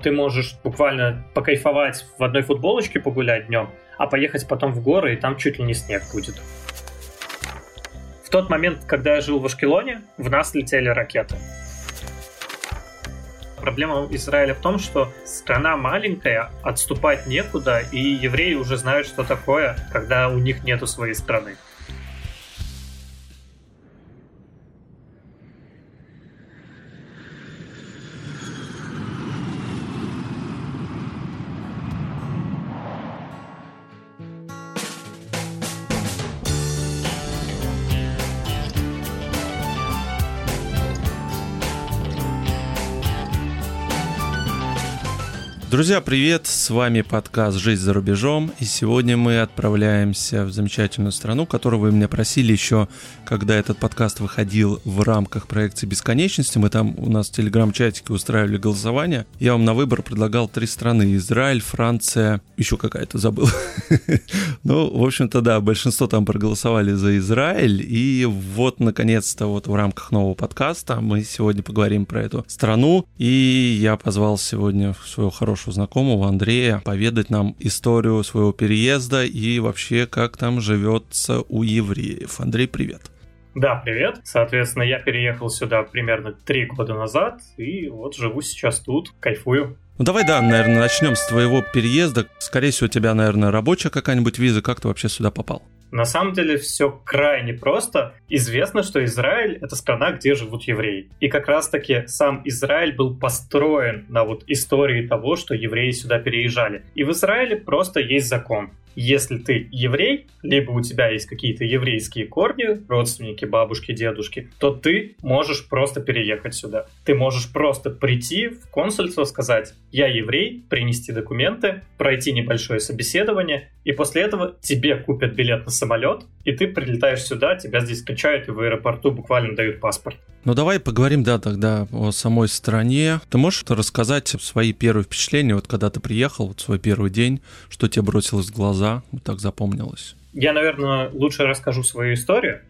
Ты можешь буквально покайфовать в одной футболочке погулять днем, а поехать потом в горы, и там чуть ли не снег будет. В тот момент, когда я жил в Ашкелоне, в нас летели ракеты. Проблема Израиля в том, что страна маленькая, отступать некуда, и евреи уже знают, что такое, когда у них нету своей страны. Друзья, привет! С вами подкаст «Жизнь за рубежом», и сегодня мы отправляемся в замечательную страну, которую вы меня просили еще, когда этот подкаст выходил в рамках проекции «Бесконечности». Мы там у нас в телеграм-чатике устраивали голосование. Я вам на выбор предлагал три страны. Израиль, Франция, еще какая-то забыл. Ну, в общем-то, да, большинство там проголосовали за Израиль, и вот, наконец-то, вот в рамках нового подкаста мы сегодня поговорим про эту страну, и я позвал сегодня своего хорошего нашего знакомого Андрея поведать нам историю своего переезда и вообще как там живется у евреев. Андрей, привет. Да, привет. Соответственно, я переехал сюда примерно три года назад, и вот живу сейчас тут, кайфую. Ну давай, да, наверное, начнем с твоего переезда. Скорее всего, у тебя, наверное, рабочая какая-нибудь виза. Как ты вообще сюда попал? На самом деле все крайне просто. Известно, что Израиль — это страна, где живут евреи. И как раз-таки сам Израиль был построен на вот истории того, что евреи сюда переезжали. И в Израиле просто есть закон если ты еврей, либо у тебя есть какие-то еврейские корни, родственники, бабушки, дедушки, то ты можешь просто переехать сюда. Ты можешь просто прийти в консульство, сказать, я еврей, принести документы, пройти небольшое собеседование, и после этого тебе купят билет на самолет, и ты прилетаешь сюда, тебя здесь встречают, и в аэропорту буквально дают паспорт. Ну давай поговорим, да, тогда о самой стране. Ты можешь рассказать свои первые впечатления, вот когда ты приехал, вот свой первый день, что тебе бросилось в глаза, вот так запомнилось? Я, наверное, лучше расскажу свою историю,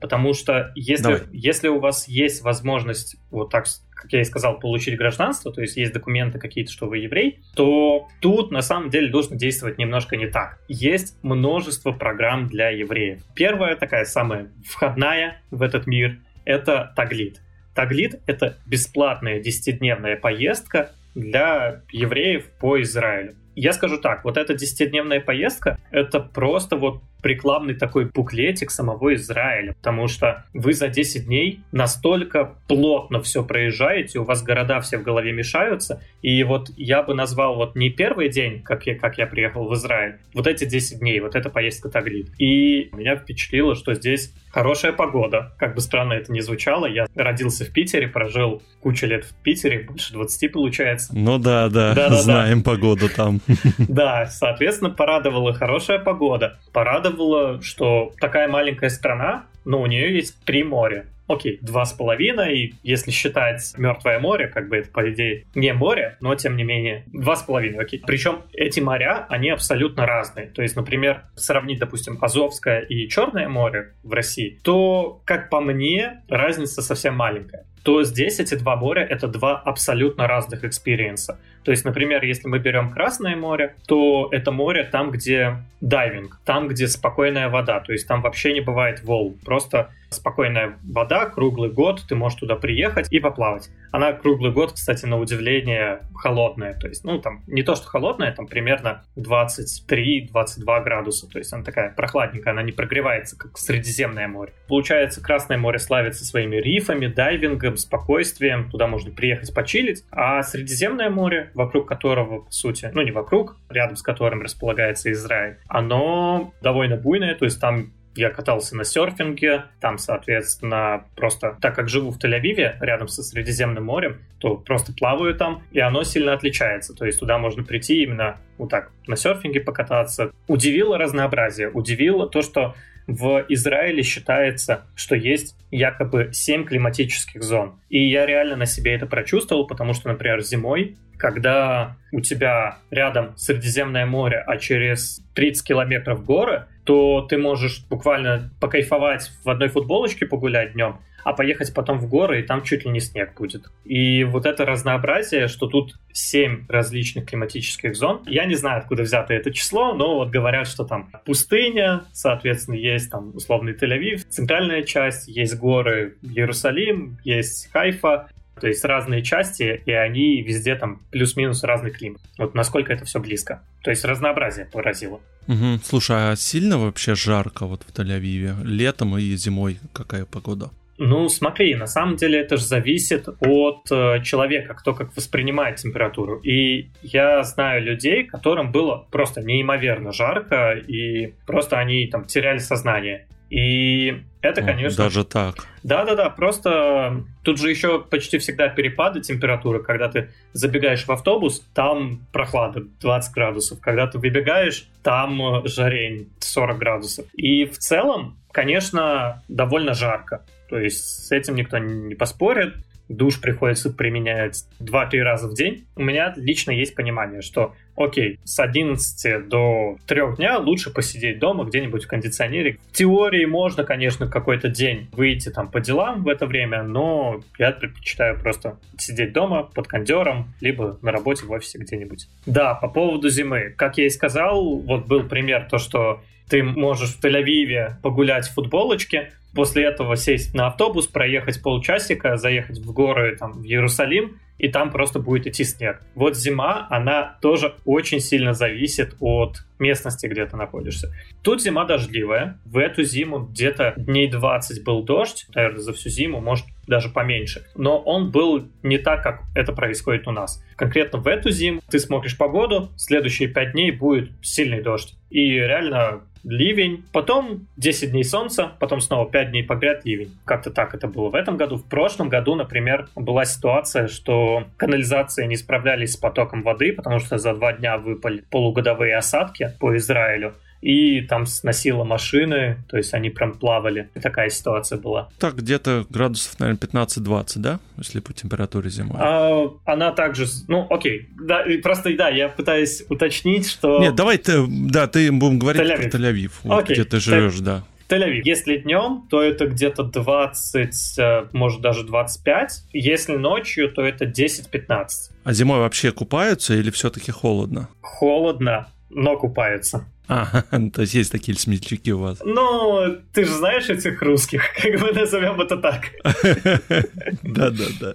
потому что если, если у вас есть возможность вот так как я и сказал, получить гражданство, то есть есть документы какие-то, что вы еврей, то тут на самом деле должно действовать немножко не так. Есть множество программ для евреев. Первая такая самая входная в этот мир это Таглит. Таглит — это бесплатная десятидневная поездка для евреев по Израилю. Я скажу так, вот эта десятидневная поездка — это просто вот рекламный такой буклетик самого Израиля, потому что вы за 10 дней настолько плотно все проезжаете, у вас города все в голове мешаются, и вот я бы назвал вот не первый день, как я, как я приехал в Израиль, вот эти 10 дней, вот эта поездка Таглит. И меня впечатлило, что здесь хорошая погода, как бы странно это ни звучало, я родился в Питере, прожил кучу лет в Питере, больше 20 получается. Ну да, да, да, да знаем да. погоду там. Да, соответственно, порадовала хорошая погода, порадовала радовало, что такая маленькая страна, но у нее есть три моря. Окей, два с половиной, если считать Мертвое море, как бы это, по идее, не море, но тем не менее, два с половиной, окей. Причем эти моря, они абсолютно разные. То есть, например, сравнить, допустим, Азовское и Черное море в России, то, как по мне, разница совсем маленькая то здесь эти два моря — это два абсолютно разных experience а. То есть, например, если мы берем Красное море, то это море там, где дайвинг, там, где спокойная вода, то есть там вообще не бывает волн, просто спокойная вода, круглый год, ты можешь туда приехать и поплавать. Она круглый год, кстати, на удивление холодная, то есть, ну, там, не то, что холодная, там примерно 23-22 градуса, то есть она такая прохладненькая, она не прогревается, как Средиземное море. Получается, Красное море славится своими рифами, дайвингом, спокойствием, туда можно приехать почилить, а Средиземное море, вокруг которого, по сути, ну, не вокруг, рядом с которым располагается Израиль, оно довольно буйное, то есть там я катался на серфинге, там, соответственно, просто, так как живу в Тель-Авиве, рядом со Средиземным морем, то просто плаваю там, и оно сильно отличается. То есть туда можно прийти именно вот так на серфинге покататься. Удивило разнообразие, удивило то, что в Израиле считается, что есть якобы 7 климатических зон. И я реально на себе это прочувствовал, потому что, например, зимой, когда у тебя рядом Средиземное море, а через 30 километров горы, то ты можешь буквально покайфовать в одной футболочке погулять днем, а поехать потом в горы, и там чуть ли не снег будет. И вот это разнообразие, что тут 7 различных климатических зон, я не знаю, откуда взято это число, но вот говорят, что там пустыня, соответственно, есть там условный Тель-Авив, центральная часть, есть горы Иерусалим, есть Хайфа, то есть разные части, и они везде там плюс-минус разный климат. Вот насколько это все близко. То есть разнообразие поразило. Угу. Слушай, а сильно вообще жарко вот в Тель-Авиве? Летом и зимой какая погода? Ну, смотри, на самом деле это же зависит от э, человека, кто как воспринимает температуру. И я знаю людей, которым было просто неимоверно жарко, и просто они там теряли сознание. И это, конечно... Даже так. Да-да-да, просто тут же еще почти всегда перепады температуры. Когда ты забегаешь в автобус, там прохлада 20 градусов. Когда ты выбегаешь, там э, жарень 40 градусов. И в целом, конечно, довольно жарко. То есть с этим никто не поспорит душ приходится применять 2-3 раза в день, у меня лично есть понимание, что окей, с 11 до 3 дня лучше посидеть дома где-нибудь в кондиционере. В теории можно, конечно, какой-то день выйти там по делам в это время, но я предпочитаю просто сидеть дома под кондером, либо на работе в офисе где-нибудь. Да, по поводу зимы. Как я и сказал, вот был пример то, что ты можешь в Тель-Авиве погулять в футболочке, после этого сесть на автобус, проехать полчасика, заехать в горы, там, в Иерусалим, и там просто будет идти снег. Вот зима, она тоже очень сильно зависит от местности, где ты находишься. Тут зима дождливая. В эту зиму где-то дней 20 был дождь, наверное, за всю зиму, может, даже поменьше. Но он был не так, как это происходит у нас. Конкретно в эту зиму ты смотришь погоду, следующие 5 дней будет сильный дождь. И реально ливень, потом 10 дней солнца, потом снова 5 дней подряд ливень. Как-то так это было в этом году. В прошлом году, например, была ситуация, что канализации не справлялись с потоком воды, потому что за два дня выпали полугодовые осадки по Израилю и там сносило машины, то есть они прям плавали. Такая ситуация была. Так, где-то градусов, наверное, 15-20, да? Если по температуре зимой. А, она также, ну, окей. Да, просто, да, я пытаюсь уточнить, что... Нет, давай, ты, да, ты будем говорить Тель-Авив. про Тель-Авив, вот, окей. где ты живешь, да. Тель-Авив. Если днем, то это где-то 20, э, может даже 25. Если ночью, то это 10-15. А зимой вообще купаются или все-таки холодно? Холодно, но купаются. А, то есть есть такие смельчаки у вас. Ну, ты же знаешь этих русских, как бы назовем это так. Да-да-да.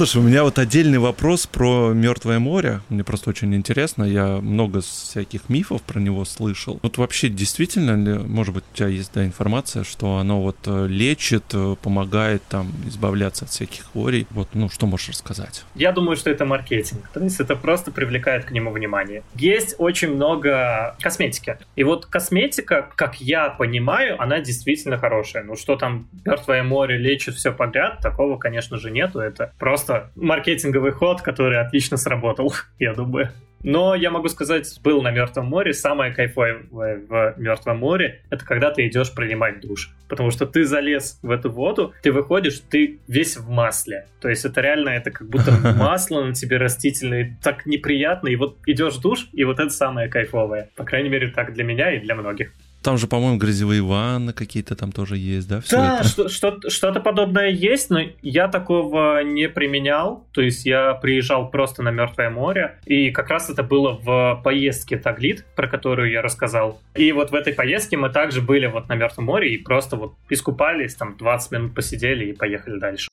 Слушай, у меня вот отдельный вопрос про Мертвое море. Мне просто очень интересно. Я много всяких мифов про него слышал. Вот вообще действительно ли, может быть, у тебя есть да, информация, что оно вот э, лечит, э, помогает там избавляться от всяких хворей? Вот, ну, что можешь рассказать? Я думаю, что это маркетинг. То есть это просто привлекает к нему внимание. Есть очень много косметики. И вот косметика, как я понимаю, она действительно хорошая. Ну, что там Мертвое море лечит все подряд, такого, конечно же, нету. Это просто просто маркетинговый ход, который отлично сработал, я думаю. Но я могу сказать, был на Мертвом море. Самое кайфовое в Мертвом море — это когда ты идешь принимать душ. Потому что ты залез в эту воду, ты выходишь, ты весь в масле. То есть это реально, это как будто масло на тебе растительное. Так неприятно. И вот идешь в душ, и вот это самое кайфовое. По крайней мере, так для меня и для многих. Там же, по-моему, грязевые ванны какие-то там тоже есть, да? Все да, это? Что, что-то подобное есть, но я такого не применял. То есть я приезжал просто на Мертвое море, и как раз это было в поездке Таглит, про которую я рассказал. И вот в этой поездке мы также были вот на Мертвом море и просто вот искупались, там 20 минут посидели и поехали дальше.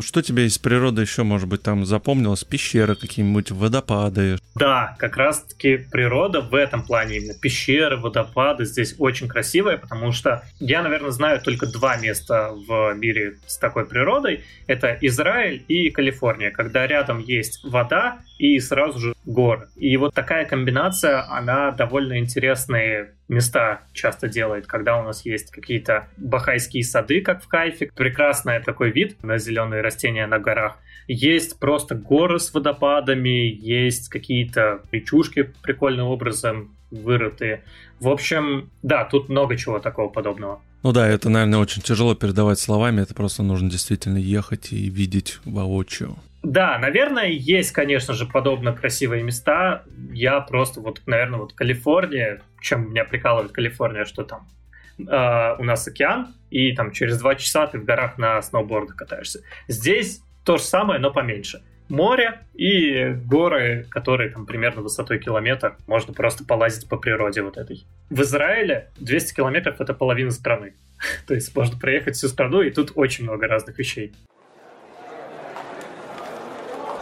Что тебе из природы еще, может быть, там запомнилось? Пещеры какие-нибудь, водопады? Да, как раз-таки природа в этом плане именно. Пещеры, водопады здесь очень красивые, потому что я, наверное, знаю только два места в мире с такой природой. Это Израиль и Калифорния, когда рядом есть вода и сразу же горы. И вот такая комбинация, она довольно интересные места часто делает, когда у нас есть какие-то бахайские сады, как в Кайфе, прекрасный такой вид на зеленые растения на горах. Есть просто горы с водопадами, есть какие-то речушки прикольным образом вырытые. В общем, да, тут много чего такого подобного. Ну да, это, наверное, очень тяжело передавать словами, это просто нужно действительно ехать и видеть воочию. Да, наверное, есть, конечно же, подобно красивые места. Я просто вот, наверное, вот Калифорния, чем меня прикалывает Калифорния, что там э, у нас океан, и там через два часа ты в горах на сноубордах катаешься. Здесь то же самое, но поменьше. Море и горы, которые там примерно высотой километр, можно просто полазить по природе вот этой. В Израиле 200 километров это половина страны. То есть можно проехать всю страну, и тут очень много разных вещей.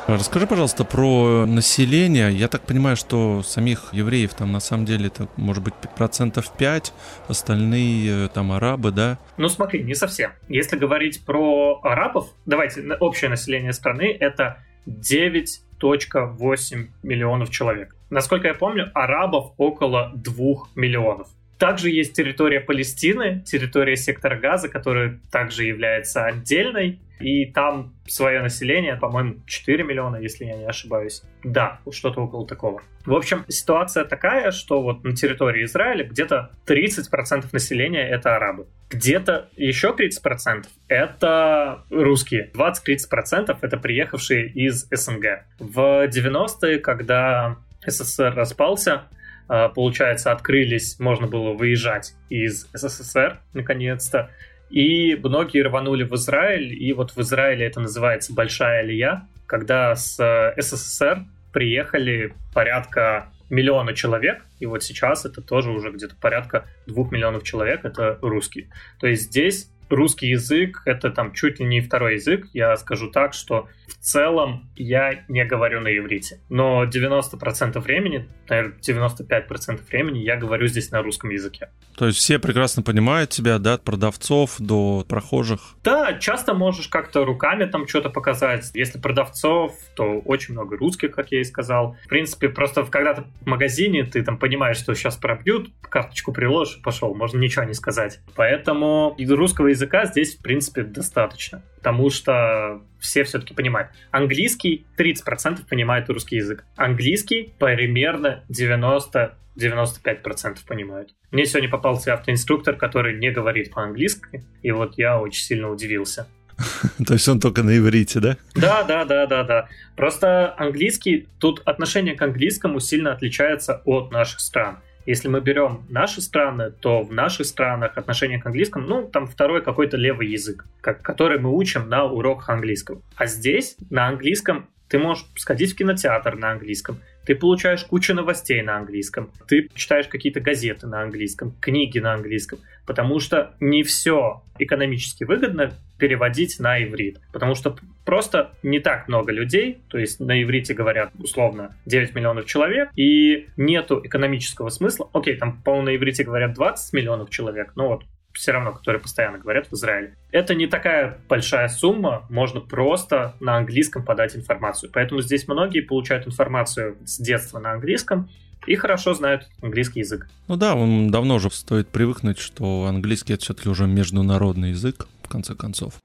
Расскажи, пожалуйста, про население. Я так понимаю, что самих евреев там на самом деле это может быть процентов 5, остальные э, там арабы, да? Ну смотри, не совсем. Если говорить про арабов, давайте, общее население страны это 9.8 миллионов человек. Насколько я помню, арабов около 2 миллионов. Также есть территория Палестины, территория сектора Газа, которая также является отдельной. И там свое население, по-моему, 4 миллиона, если я не ошибаюсь. Да, что-то около такого. В общем, ситуация такая, что вот на территории Израиля где-то 30% населения это арабы. Где-то еще 30% это русские. 20-30% это приехавшие из СНГ. В 90-е, когда СССР распался, получается, открылись, можно было выезжать из СССР, наконец-то, и многие рванули в Израиль, и вот в Израиле это называется «большая алия», когда с э, СССР приехали порядка миллиона человек, и вот сейчас это тоже уже где-то порядка двух миллионов человек, это русские. То есть здесь русский язык — это там чуть ли не второй язык. Я скажу так, что в целом я не говорю на иврите. Но 90% времени, наверное, 95% времени я говорю здесь на русском языке. То есть все прекрасно понимают тебя, да, от продавцов до прохожих? Да, часто можешь как-то руками там что-то показать. Если продавцов, то очень много русских, как я и сказал. В принципе, просто когда ты в магазине, ты там понимаешь, что сейчас пробьют, карточку приложишь, пошел, можно ничего не сказать. Поэтому русского языка здесь, в принципе, достаточно. Потому что все все-таки понимают. Английский 30% понимает русский язык. Английский примерно 90 95% понимают. Мне сегодня попался автоинструктор, который не говорит по-английски, и вот я очень сильно удивился. То есть он только на иврите, да? Да, да, да, да, да. Просто английский, тут отношение к английскому сильно отличается от наших стран. Если мы берем наши страны, то в наших странах отношение к английскому, ну, там второй какой-то левый язык, как, который мы учим на уроках английского. А здесь на английском ты можешь сходить в кинотеатр на английском, ты получаешь кучу новостей на английском, ты читаешь какие-то газеты на английском, книги на английском, потому что не все экономически выгодно переводить на иврит, потому что просто не так много людей, то есть на иврите говорят условно 9 миллионов человек, и нету экономического смысла. Окей, там, по-моему, на иврите говорят 20 миллионов человек, но вот все равно, которые постоянно говорят в Израиле. Это не такая большая сумма, можно просто на английском подать информацию. Поэтому здесь многие получают информацию с детства на английском, и хорошо знают английский язык. Ну да, он давно уже стоит привыкнуть, что английский это все-таки уже международный язык, в конце концов.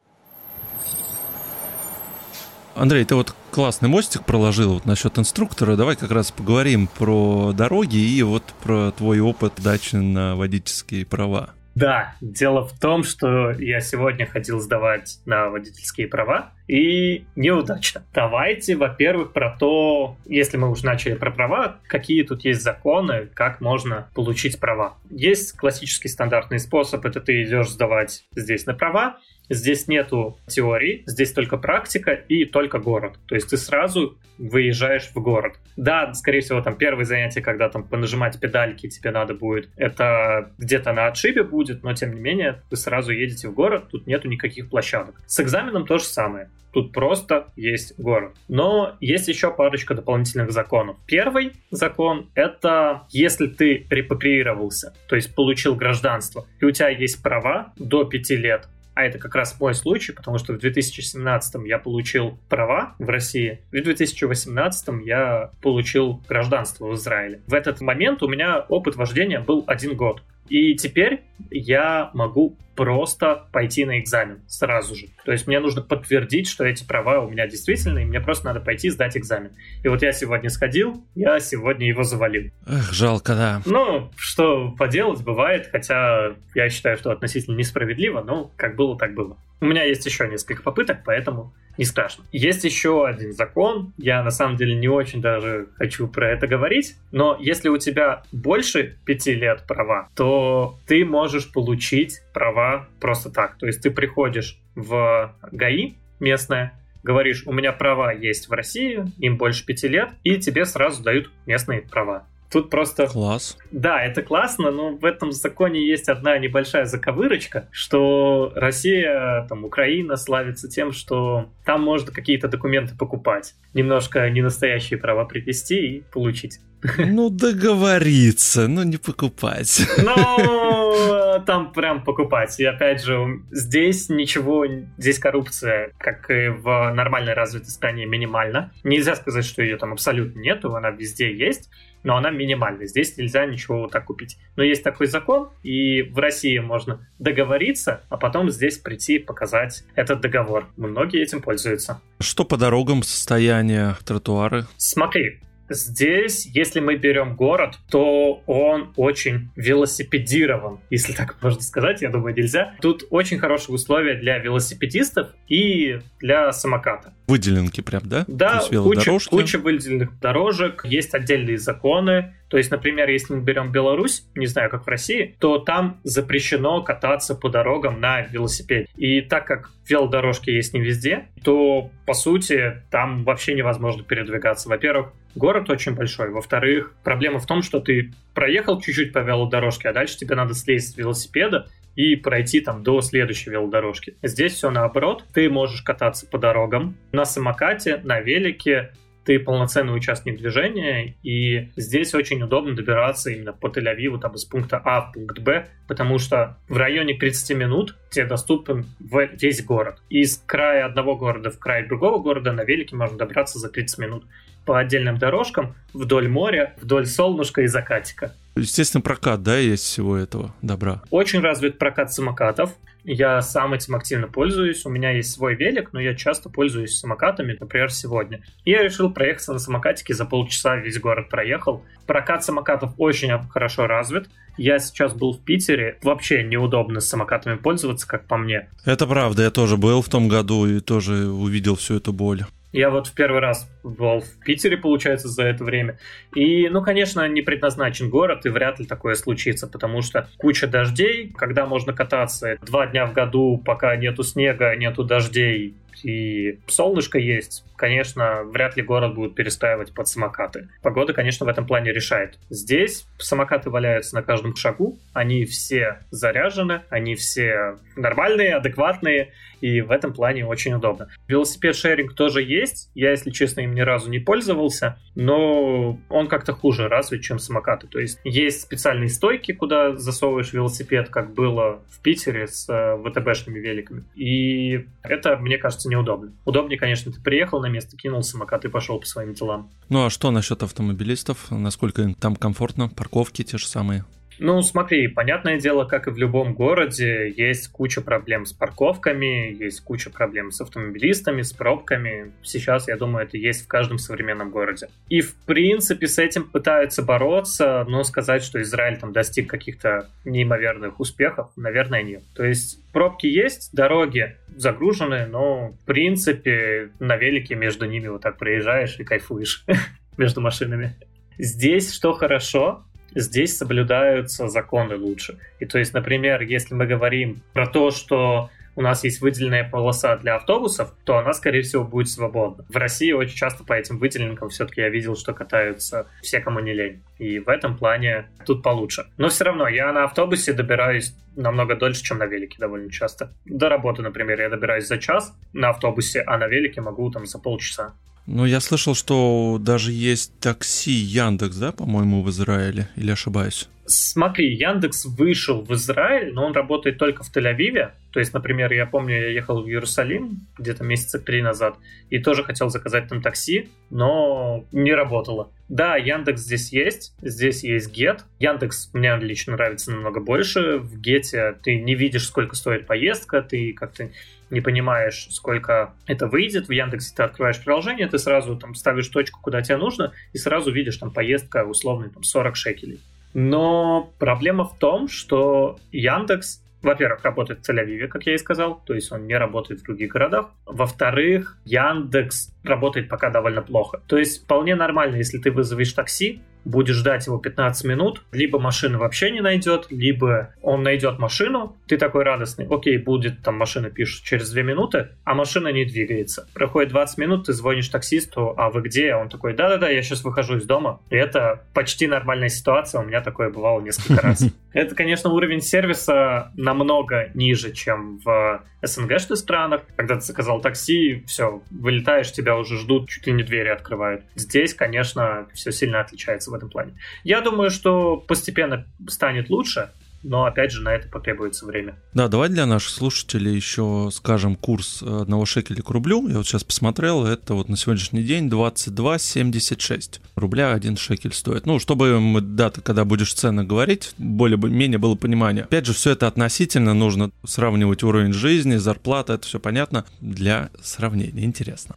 Андрей, ты вот классный мостик проложил вот насчет инструктора. Давай как раз поговорим про дороги и вот про твой опыт дачи на водительские права. Да, дело в том, что я сегодня хотел сдавать на водительские права, и неудачно. Давайте, во-первых, про то, если мы уже начали про права, какие тут есть законы, как можно получить права. Есть классический стандартный способ, это ты идешь сдавать здесь на права, Здесь нету теории, здесь только практика и только город. То есть ты сразу выезжаешь в город. Да, скорее всего, там первое занятие, когда там понажимать педальки тебе надо будет, это где-то на отшибе будет, но тем не менее вы сразу едете в город, тут нету никаких площадок. С экзаменом то же самое. Тут просто есть город. Но есть еще парочка дополнительных законов. Первый закон — это если ты репатриировался, то есть получил гражданство, и у тебя есть права до 5 лет, а это как раз мой случай, потому что в 2017 я получил права в России, и в 2018 я получил гражданство в Израиле. В этот момент у меня опыт вождения был один год. И теперь я могу просто пойти на экзамен сразу же. То есть мне нужно подтвердить, что эти права у меня действительно, и мне просто надо пойти сдать экзамен. И вот я сегодня сходил, я сегодня его завалил. Эх, жалко, да. Ну, что поделать, бывает, хотя я считаю, что относительно несправедливо, но как было, так было. У меня есть еще несколько попыток, поэтому не страшно. Есть еще один закон, я на самом деле не очень даже хочу про это говорить, но если у тебя больше пяти лет права, то ты можешь получить права просто так. То есть ты приходишь в ГАИ местное, говоришь, у меня права есть в России, им больше пяти лет, и тебе сразу дают местные права. Тут просто... Класс. Да, это классно, но в этом законе есть одна небольшая заковырочка, что Россия, там, Украина славится тем, что там можно какие-то документы покупать. Немножко ненастоящие права привести и получить. Ну, договориться, но не покупать. Ну, там прям покупать. И опять же, здесь ничего, здесь коррупция, как и в нормальной развитой стране, минимальна. Нельзя сказать, что ее там абсолютно нету, она везде есть но она минимальная. Здесь нельзя ничего вот так купить. Но есть такой закон, и в России можно договориться, а потом здесь прийти и показать этот договор. Многие этим пользуются. Что по дорогам, состояние тротуары? Смотри, Здесь, если мы берем город, то он очень велосипедирован, если так можно сказать, я думаю, нельзя. Тут очень хорошие условия для велосипедистов и для самоката. Выделенки прям, да? Да, куча, куча выделенных дорожек, есть отдельные законы, то есть, например, если мы берем Беларусь, не знаю, как в России, то там запрещено кататься по дорогам на велосипеде. И так как велодорожки есть не везде, то, по сути, там вообще невозможно передвигаться. Во-первых, город очень большой. Во-вторых, проблема в том, что ты проехал чуть-чуть по велодорожке, а дальше тебе надо слезть с велосипеда и пройти там до следующей велодорожки. Здесь все наоборот. Ты можешь кататься по дорогам на самокате, на велике, ты полноценный участник движения, и здесь очень удобно добираться именно по Тель-Авиву, там, из пункта А в пункт Б, потому что в районе 30 минут тебе доступен весь город. Из края одного города в край другого города на велике можно добраться за 30 минут по отдельным дорожкам вдоль моря, вдоль солнышка и закатика. Естественно, прокат, да, есть всего этого добра. Очень развит прокат самокатов. Я сам этим активно пользуюсь. У меня есть свой велик, но я часто пользуюсь самокатами, например, сегодня. И я решил проехаться на самокатике за полчаса, весь город проехал. Прокат самокатов очень хорошо развит. Я сейчас был в Питере. Вообще неудобно с самокатами пользоваться, как по мне. Это правда, я тоже был в том году и тоже увидел всю эту боль. Я вот в первый раз был в Питере, получается, за это время. И, ну, конечно, не предназначен город, и вряд ли такое случится, потому что куча дождей, когда можно кататься два дня в году, пока нету снега, нету дождей, и солнышко есть, конечно, вряд ли город будет перестраивать под самокаты. Погода, конечно, в этом плане решает. Здесь самокаты валяются на каждом шагу, они все заряжены, они все нормальные, адекватные, и в этом плане очень удобно. Велосипед шеринг тоже есть, я, если честно, им ни разу не пользовался, но он как-то хуже развит, чем самокаты. То есть есть специальные стойки, куда засовываешь велосипед, как было в Питере с э, ВТБшными великами. И это, мне кажется, неудобно. Удобнее, конечно, ты приехал на место, кинул самокат и пошел по своим делам. Ну а что насчет автомобилистов? Насколько им там комфортно? Парковки те же самые? Ну, смотри, понятное дело, как и в любом городе, есть куча проблем с парковками, есть куча проблем с автомобилистами, с пробками. Сейчас, я думаю, это есть в каждом современном городе. И, в принципе, с этим пытаются бороться, но сказать, что Израиль там достиг каких-то неимоверных успехов, наверное, нет. То есть пробки есть, дороги загружены, но, в принципе, на велике между ними вот так проезжаешь и кайфуешь между машинами. Здесь что хорошо, здесь соблюдаются законы лучше. И то есть, например, если мы говорим про то, что у нас есть выделенная полоса для автобусов, то она, скорее всего, будет свободна. В России очень часто по этим выделенкам все-таки я видел, что катаются все, кому не лень. И в этом плане тут получше. Но все равно я на автобусе добираюсь намного дольше, чем на велике довольно часто. До работы, например, я добираюсь за час на автобусе, а на велике могу там за полчаса. Ну, я слышал, что даже есть такси Яндекс, да, по-моему, в Израиле, или ошибаюсь? Смотри, Яндекс вышел в Израиль, но он работает только в Тель-Авиве. То есть, например, я помню, я ехал в Иерусалим где-то месяца три назад и тоже хотел заказать там такси, но не работало. Да, Яндекс здесь есть, здесь есть Гет. Яндекс мне лично нравится намного больше. В Гете ты не видишь, сколько стоит поездка, ты как-то не понимаешь, сколько это выйдет. В Яндексе ты открываешь приложение, ты сразу там ставишь точку, куда тебе нужно, и сразу видишь там поездка условно там 40 шекелей. Но проблема в том, что Яндекс во-первых, работает в Тель-Авиве, как я и сказал, то есть он не работает в других городах. Во-вторых, Яндекс работает пока довольно плохо. То есть вполне нормально, если ты вызовешь такси, будешь ждать его 15 минут, либо машина вообще не найдет, либо он найдет машину, ты такой радостный, окей, будет там машина, пишет через 2 минуты, а машина не двигается. Проходит 20 минут, ты звонишь таксисту, а вы где? Он такой, да-да-да, я сейчас выхожу из дома. И это почти нормальная ситуация, у меня такое бывало несколько раз. Это, конечно, уровень сервиса намного ниже, чем в СНГ-шных странах. Когда ты заказал такси, все, вылетаешь, тебя уже ждут, чуть ли не двери открывают. Здесь, конечно, все сильно отличается в этом плане. Я думаю, что постепенно станет лучше, но опять же на это потребуется время. Да, давай для наших слушателей еще скажем курс одного шекеля к рублю. Я вот сейчас посмотрел, это вот на сегодняшний день 22,76 рубля один шекель стоит. Ну, чтобы мы, да, ты когда будешь цены говорить, более-менее было понимание. Опять же, все это относительно, нужно сравнивать уровень жизни, зарплата, это все понятно для сравнения. Интересно.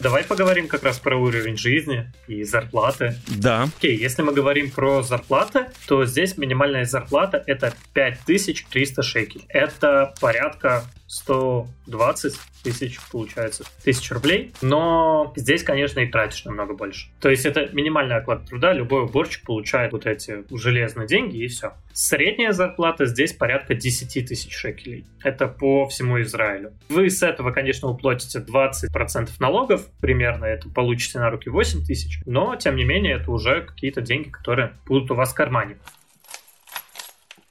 Давай поговорим как раз про уровень жизни и зарплаты. Да. Окей, если мы говорим про зарплаты, то здесь минимальная зарплата это 5300 шекелей. Это порядка 120 тысяч, получается, тысяч рублей. Но здесь, конечно, и тратишь намного больше. То есть это минимальный оклад труда. Любой уборщик получает вот эти железные деньги и все. Средняя зарплата здесь порядка 10 тысяч шекелей. Это по всему Израилю. Вы с этого, конечно, уплатите 20% налогов. Примерно это получите на руки 8 тысяч. Но, тем не менее, это уже какие-то деньги, которые будут у вас в кармане.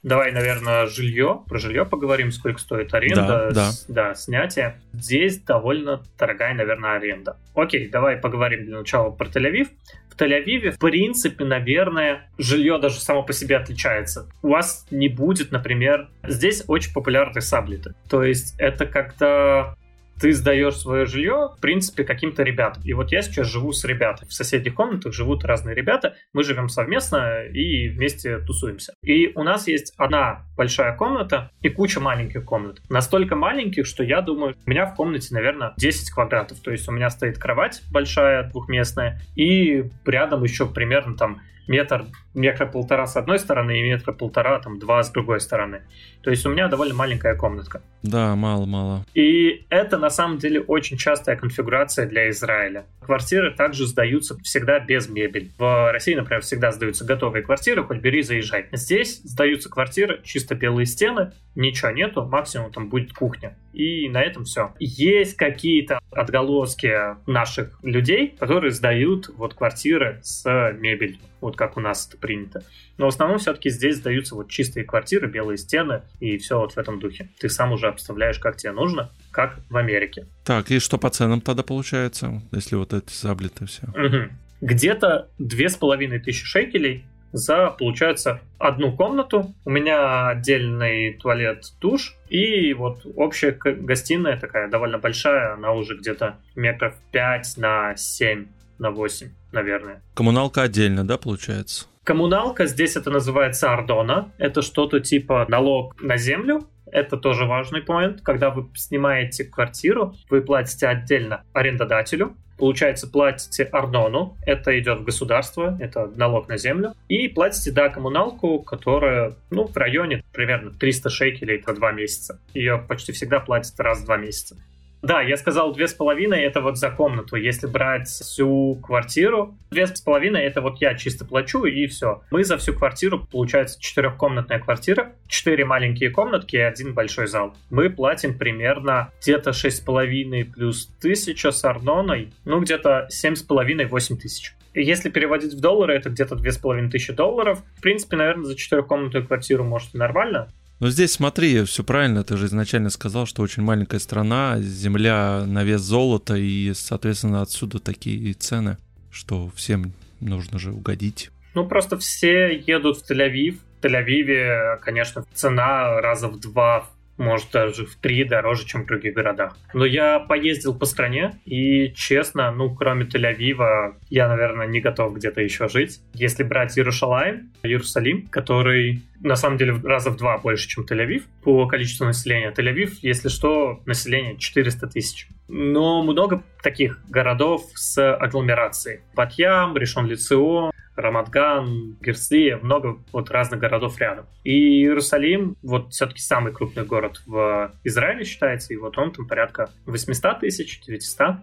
Давай, наверное, жилье. Про жилье поговорим, сколько стоит аренда, да, да. С, да, снятие. Здесь довольно дорогая, наверное, аренда. Окей, давай поговорим для начала про Тель-Авив. В Тель-Авиве, в принципе, наверное, жилье даже само по себе отличается. У вас не будет, например, здесь очень популярны саблиты. То есть это когда ты сдаешь свое жилье, в принципе, каким-то ребятам. И вот я сейчас живу с ребятами. В соседних комнатах живут разные ребята. Мы живем совместно и вместе тусуемся. И у нас есть одна большая комната и куча маленьких комнат. Настолько маленьких, что я думаю, у меня в комнате, наверное, 10 квадратов. То есть у меня стоит кровать большая, двухместная, и рядом еще примерно там метр, метра полтора с одной стороны и метра полтора, там, два с другой стороны. То есть у меня довольно маленькая комнатка. Да, мало-мало. И это на самом деле очень частая конфигурация для Израиля. Квартиры также сдаются всегда без мебели. В России, например, всегда сдаются готовые квартиры, хоть бери, заезжай. Здесь сдаются квартиры, чисто белые стены, ничего нету, максимум там будет кухня. И на этом все. Есть какие-то отголоски наших людей, которые сдают вот квартиры с мебелью, вот как у нас это принято. Но в основном все-таки здесь сдаются вот чистые квартиры, белые стены и все вот в этом духе. Ты сам уже обставляешь, как тебе нужно, как в Америке. Так, и что по ценам тогда получается, если вот эти заблиты все? Угу. Где-то две с половиной тысячи шекелей за, получается, одну комнату. У меня отдельный туалет, душ. И вот общая гостиная такая довольно большая. Она уже где-то метров 5 на 7 на 8, наверное. Коммуналка отдельно, да, получается? Коммуналка, здесь это называется ардона. Это что-то типа налог на землю. Это тоже важный момент. Когда вы снимаете квартиру, вы платите отдельно арендодателю, Получается, платите Арнону, это идет в государство, это налог на землю, и платите, да, коммуналку, которая, ну, в районе примерно 300 шекелей по два месяца. Ее почти всегда платят раз в два месяца. Да, я сказал две с половиной, это вот за комнату. Если брать всю квартиру, две с половиной это вот я чисто плачу и все. Мы за всю квартиру, получается, четырехкомнатная квартира, четыре маленькие комнатки и один большой зал. Мы платим примерно где-то шесть с половиной плюс тысяча с Арноной, ну где-то семь с половиной, восемь тысяч. Если переводить в доллары, это где-то две с половиной тысячи долларов. В принципе, наверное, за четырехкомнатную квартиру может и нормально. Но здесь смотри, все правильно, ты же изначально сказал, что очень маленькая страна, земля на вес золота, и, соответственно, отсюда такие цены, что всем нужно же угодить. Ну, просто все едут в Тель-Авив. В Тель-Авиве, конечно, цена раза в два может даже в три дороже, чем в других городах. Но я поездил по стране, и честно, ну, кроме Тель-Авива, я, наверное, не готов где-то еще жить. Если брать Иерусалим, Иерусалим, который на самом деле раза в два больше, чем Тель-Авив по количеству населения. Тель-Авив, если что, население 400 тысяч. Но много таких городов с агломерацией. Батьям, Решон Лицео, Рамадган, Герслия, много вот разных городов рядом. И Иерусалим, вот все-таки самый крупный город в Израиле считается, и вот он там порядка 800 тысяч, 900.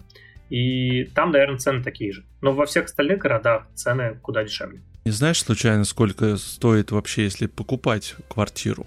И там, наверное, цены такие же. Но во всех остальных городах цены куда дешевле. Не знаешь случайно, сколько стоит вообще, если покупать квартиру?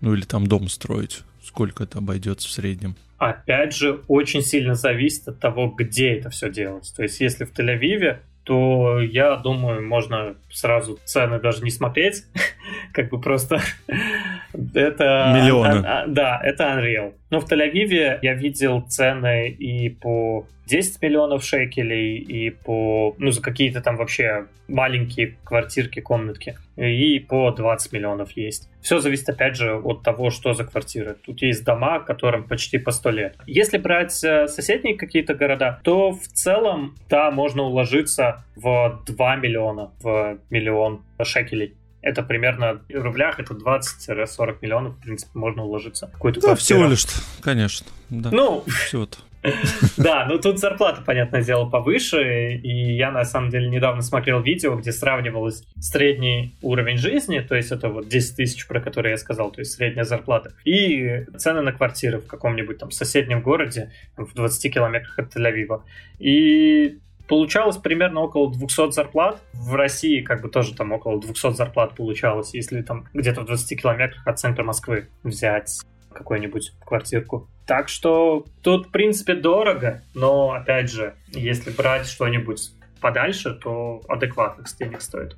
Ну или там дом строить? Сколько это обойдется в среднем? Опять же, очень сильно зависит от того, где это все делается. То есть, если в Тель-Авиве, то я думаю, можно сразу цены даже не смотреть, как бы просто это... Миллионы. А, а, да, это Unreal. Но в Тель-Авиве я видел цены и по 10 миллионов шекелей, и по, ну, за какие-то там вообще маленькие квартирки, комнатки, и по 20 миллионов есть. Все зависит, опять же, от того, что за квартиры. Тут есть дома, которым почти по 100 лет. Если брать э, соседние какие-то города, то в целом, да, можно уложиться в 2 миллиона, в миллион шекелей. Это примерно в рублях, это 20-40 миллионов, в принципе, можно уложиться. Какой-то да, всего лишь, конечно. Да. Ну, всего-то. Да, ну тут зарплата, понятное дело, повыше, и я на самом деле недавно смотрел видео, где сравнивалось средний уровень жизни, то есть это вот 10 тысяч, про которые я сказал, то есть средняя зарплата, и цены на квартиры в каком-нибудь там соседнем городе, в 20 километрах от Тель-Авива. И получалось примерно около 200 зарплат. В России как бы тоже там около 200 зарплат получалось, если там где-то в 20 километрах от центра Москвы взять какую-нибудь квартирку. Так что тут, в принципе, дорого, но, опять же, если брать что-нибудь подальше, то адекватных денег стоит.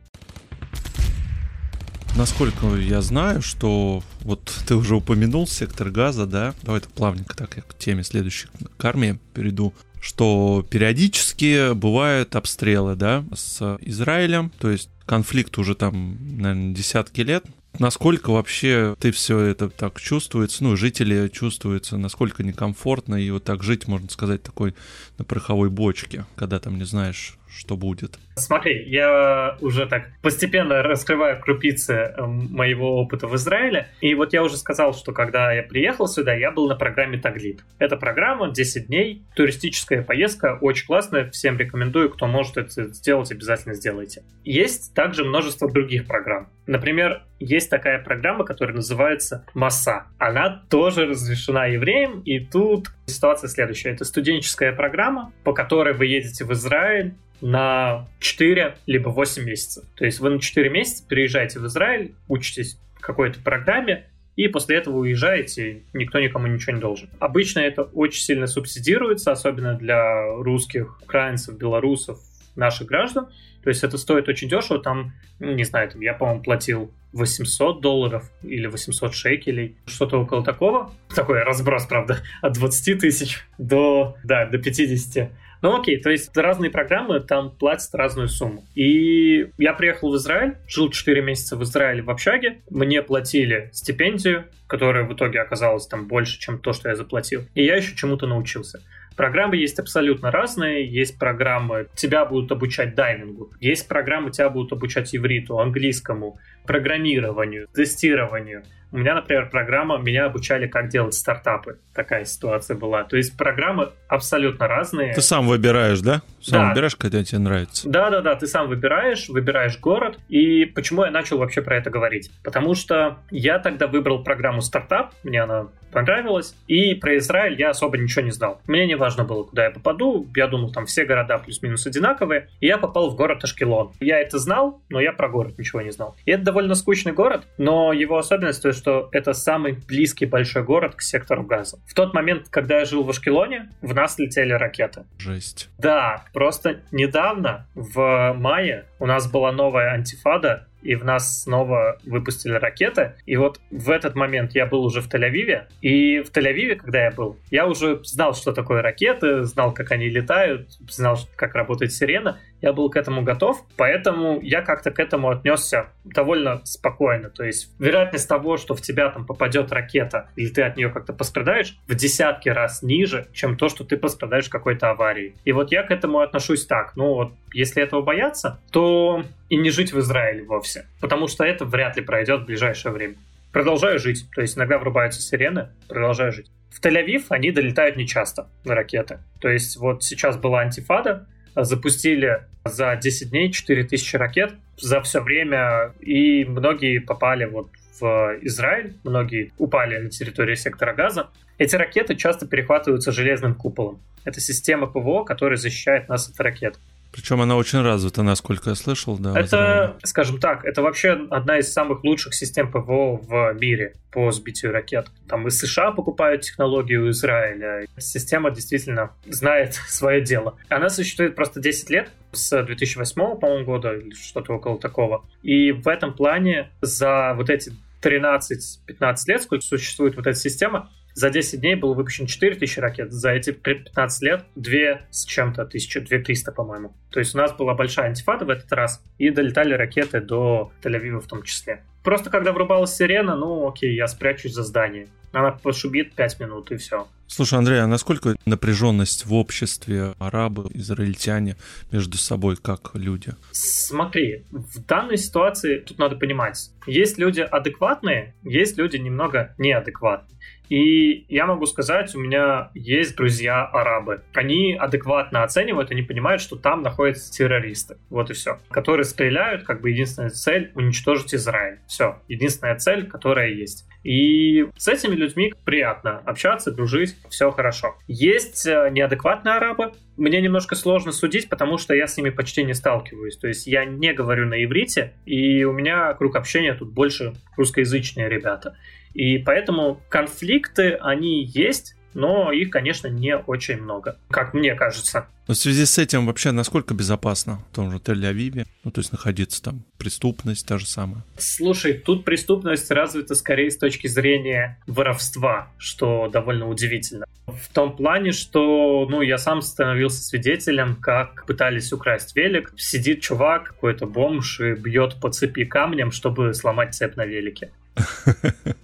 Насколько я знаю, что вот ты уже упомянул сектор газа, да? Давай так плавненько так я к теме следующей, к армии перейду что периодически бывают обстрелы, да, с Израилем, то есть конфликт уже там, наверное, десятки лет, Насколько вообще ты все это так чувствуется, ну, жители чувствуются, насколько некомфортно, и вот так жить, можно сказать, такой на пороховой бочке, когда там не знаешь, что будет. Смотри, я уже так постепенно раскрываю крупицы эм, моего опыта в Израиле. И вот я уже сказал, что когда я приехал сюда, я был на программе Таглит. Это программа 10 дней, туристическая поездка, очень классная, всем рекомендую, кто может это сделать, обязательно сделайте. Есть также множество других программ. Например, есть такая программа, которая называется МАСА. Она тоже разрешена евреям, и тут ситуация следующая. Это студенческая программа, по которой вы едете в Израиль на 4 либо 8 месяцев. То есть вы на 4 месяца переезжаете в Израиль, учитесь какой-то программе, и после этого уезжаете, никто никому ничего не должен. Обычно это очень сильно субсидируется, особенно для русских, украинцев, белорусов, наших граждан. То есть это стоит очень дешево, там, ну, не знаю, там, я, по-моему, платил 800 долларов или 800 шекелей, что-то около такого. Такой разброс, правда, от 20 тысяч до, да, до 50. Ну окей, то есть разные программы там платят разную сумму. И я приехал в Израиль, жил 4 месяца в Израиле в общаге, мне платили стипендию, которая в итоге оказалась там больше, чем то, что я заплатил. И я еще чему-то научился. Программы есть абсолютно разные. Есть программы, тебя будут обучать дайвингу. Есть программы, тебя будут обучать ивриту, английскому, программированию, тестированию. У меня, например, программа, меня обучали, как делать стартапы. Такая ситуация была. То есть программы абсолютно разные. Ты сам выбираешь, да? Сам да. выбираешь, когда тебе нравится. Да-да-да, ты сам выбираешь, выбираешь город. И почему я начал вообще про это говорить? Потому что я тогда выбрал программу стартап, мне она понравилась, и про Израиль я особо ничего не знал. Мне не важно было, куда я попаду, я думал, там все города плюс-минус одинаковые, и я попал в город Ашкелон. Я это знал, но я про город ничего не знал. И это довольно скучный город, но его особенность то, что это самый близкий большой город к сектору газа. В тот момент, когда я жил в Ашкелоне, в нас летели ракеты. Жесть. Да, просто недавно, в мае, у нас была новая антифада, и в нас снова выпустили ракеты. И вот в этот момент я был уже в Тель-Авиве, и в Тель-Авиве, когда я был, я уже знал, что такое ракеты, знал, как они летают, знал, как работает сирена, я был к этому готов, поэтому я как-то к этому отнесся довольно спокойно. То есть вероятность того, что в тебя там попадет ракета, или ты от нее как-то пострадаешь, в десятки раз ниже, чем то, что ты пострадаешь в какой-то аварии. И вот я к этому отношусь так. Ну вот, если этого бояться, то и не жить в Израиле вовсе, потому что это вряд ли пройдет в ближайшее время. Продолжаю жить, то есть иногда врубаются сирены, продолжаю жить. В Тель-Авив они долетают нечасто на ракеты. То есть вот сейчас была антифада, запустили за 10 дней 4000 ракет за все время, и многие попали вот в Израиль, многие упали на территории сектора газа. Эти ракеты часто перехватываются железным куполом. Это система ПВО, которая защищает нас от ракет. Причем она очень развита, насколько я слышал, да. Это, скажем так, это вообще одна из самых лучших систем ПВО в мире по сбитию ракет. Там и США покупают технологию Израиля. Система действительно знает свое дело. Она существует просто 10 лет, с 2008, по-моему, года или что-то около такого. И в этом плане за вот эти 13-15 лет, сколько существует вот эта система, за 10 дней было выпущено 4000 ракет, за эти 15 лет 2 с чем-то, 1300, по-моему. То есть у нас была большая антифада в этот раз, и долетали ракеты до Тель-Авива в том числе. Просто когда врубалась сирена, ну окей, я спрячусь за здание. Она пошубит 5 минут и все. Слушай, Андрей, а насколько напряженность в обществе арабы, израильтяне между собой как люди? Смотри, в данной ситуации тут надо понимать, есть люди адекватные, есть люди немного неадекватные. И я могу сказать, у меня есть друзья арабы. Они адекватно оценивают, они понимают, что там находятся террористы. Вот и все. Которые стреляют, как бы единственная цель уничтожить Израиль. Все. Единственная цель, которая есть. И с этими людьми приятно общаться, дружить, все хорошо. Есть э, неадекватные арабы, мне немножко сложно судить, потому что я с ними почти не сталкиваюсь. То есть я не говорю на иврите, и у меня круг общения тут больше русскоязычные ребята. И поэтому конфликты, они есть, но их, конечно, не очень много, как мне кажется. Но в связи с этим вообще насколько безопасно в том же Тель-Авиве, ну то есть находиться там, преступность та же самая? Слушай, тут преступность развита скорее с точки зрения воровства, что довольно удивительно. В том плане, что, ну, я сам становился свидетелем, как пытались украсть велик. Сидит чувак, какой-то бомж, и бьет по цепи камнем, чтобы сломать цепь на велике.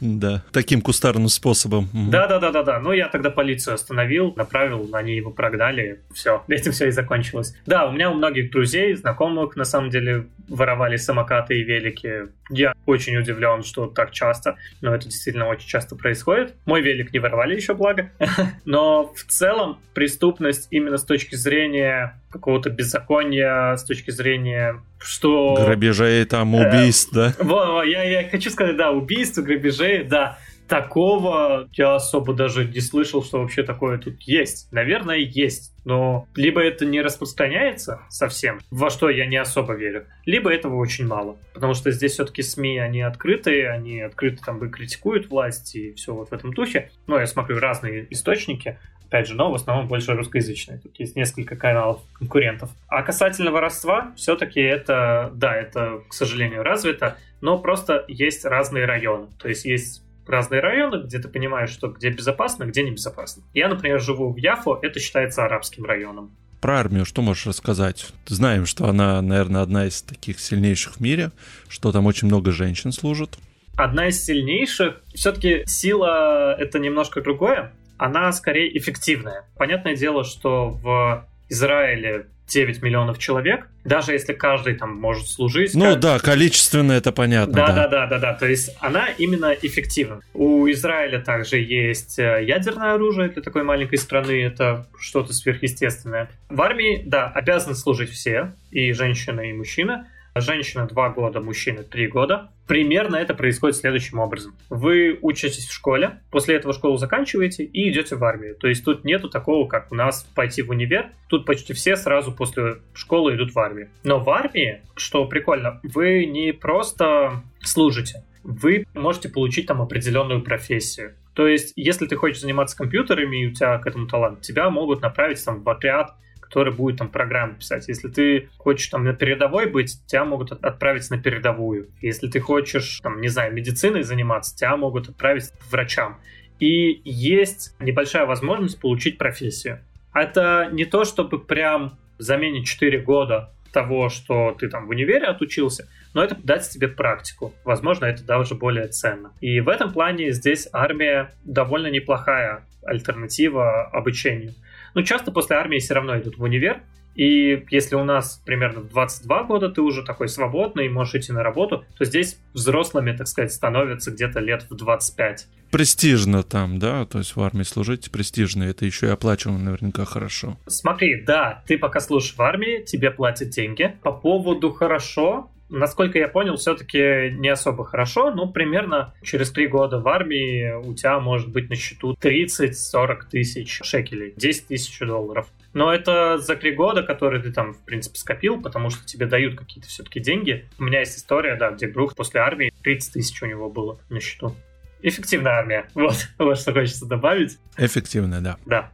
Да, таким кустарным способом. Да, да, да, да, да. Ну, я тогда полицию остановил, направил, они его прогнали. Все, этим все и закончилось. Да, у меня у многих друзей, знакомых, на самом деле, воровали самокаты и велики. Я очень удивлен, что так часто, но это действительно очень часто происходит. Мой велик не воровали еще, благо. Но в целом преступность именно с точки зрения какого-то беззакония, с точки зрения что... Грабежей, там, убийств, э, да? Я, я хочу сказать, да, убийств, грабежей, да. Такого я особо даже не слышал, что вообще такое тут есть. Наверное, есть. Но либо это не распространяется совсем, во что я не особо верю, либо этого очень мало. Потому что здесь все-таки СМИ, они открытые, они открыто там и критикуют власть и все вот в этом духе. Но я смотрю разные источники, опять же, но в основном больше русскоязычные. Тут есть несколько каналов конкурентов. А касательно воровства, все-таки это, да, это, к сожалению, развито, но просто есть разные районы. То есть есть разные районы, где ты понимаешь, что где безопасно, где небезопасно. Я, например, живу в Яфо, это считается арабским районом. Про армию что можешь рассказать? Знаем, что она, наверное, одна из таких сильнейших в мире, что там очень много женщин служат. Одна из сильнейших. Все-таки сила — это немножко другое она скорее эффективная. Понятное дело, что в Израиле 9 миллионов человек, даже если каждый там может служить. Ну как... да, количественно это понятно. Да, да, да, да, да, да. То есть она именно эффективна. У Израиля также есть э, ядерное оружие для такой маленькой страны, это что-то сверхъестественное. В армии, да, обязаны служить все, и женщины, и мужчины. Женщина 2 года, мужчина 3 года. Примерно это происходит следующим образом. Вы учитесь в школе, после этого школу заканчиваете и идете в армию. То есть тут нету такого, как у нас пойти в универ. Тут почти все сразу после школы идут в армию. Но в армии, что прикольно, вы не просто служите, вы можете получить там определенную профессию. То есть, если ты хочешь заниматься компьютерами и у тебя к этому талант, тебя могут направить там в отряд который будет там программу писать. Если ты хочешь там на передовой быть, тебя могут отправить на передовую. Если ты хочешь, там, не знаю, медициной заниматься, тебя могут отправить к врачам. И есть небольшая возможность получить профессию. Это не то, чтобы прям заменить 4 года того, что ты там в универе отучился, но это дать тебе практику. Возможно, это даже более ценно. И в этом плане здесь армия довольно неплохая альтернатива обучению. Но часто после армии все равно идут в универ, И если у нас примерно в 22 года ты уже такой свободный, можешь идти на работу, то здесь взрослыми, так сказать, становятся где-то лет в 25. Престижно там, да? То есть в армии служить престижно, это еще и оплачивано наверняка хорошо. Смотри, да, ты пока служишь в армии, тебе платят деньги. По поводу хорошо, насколько я понял, все-таки не особо хорошо, но примерно через три года в армии у тебя может быть на счету 30-40 тысяч шекелей, 10 тысяч долларов. Но это за три года, которые ты там, в принципе, скопил, потому что тебе дают какие-то все-таки деньги. У меня есть история, да, где Брух после армии 30 тысяч у него было на счету. Эффективная армия. Вот, вот что хочется добавить. Эффективная, да. Да.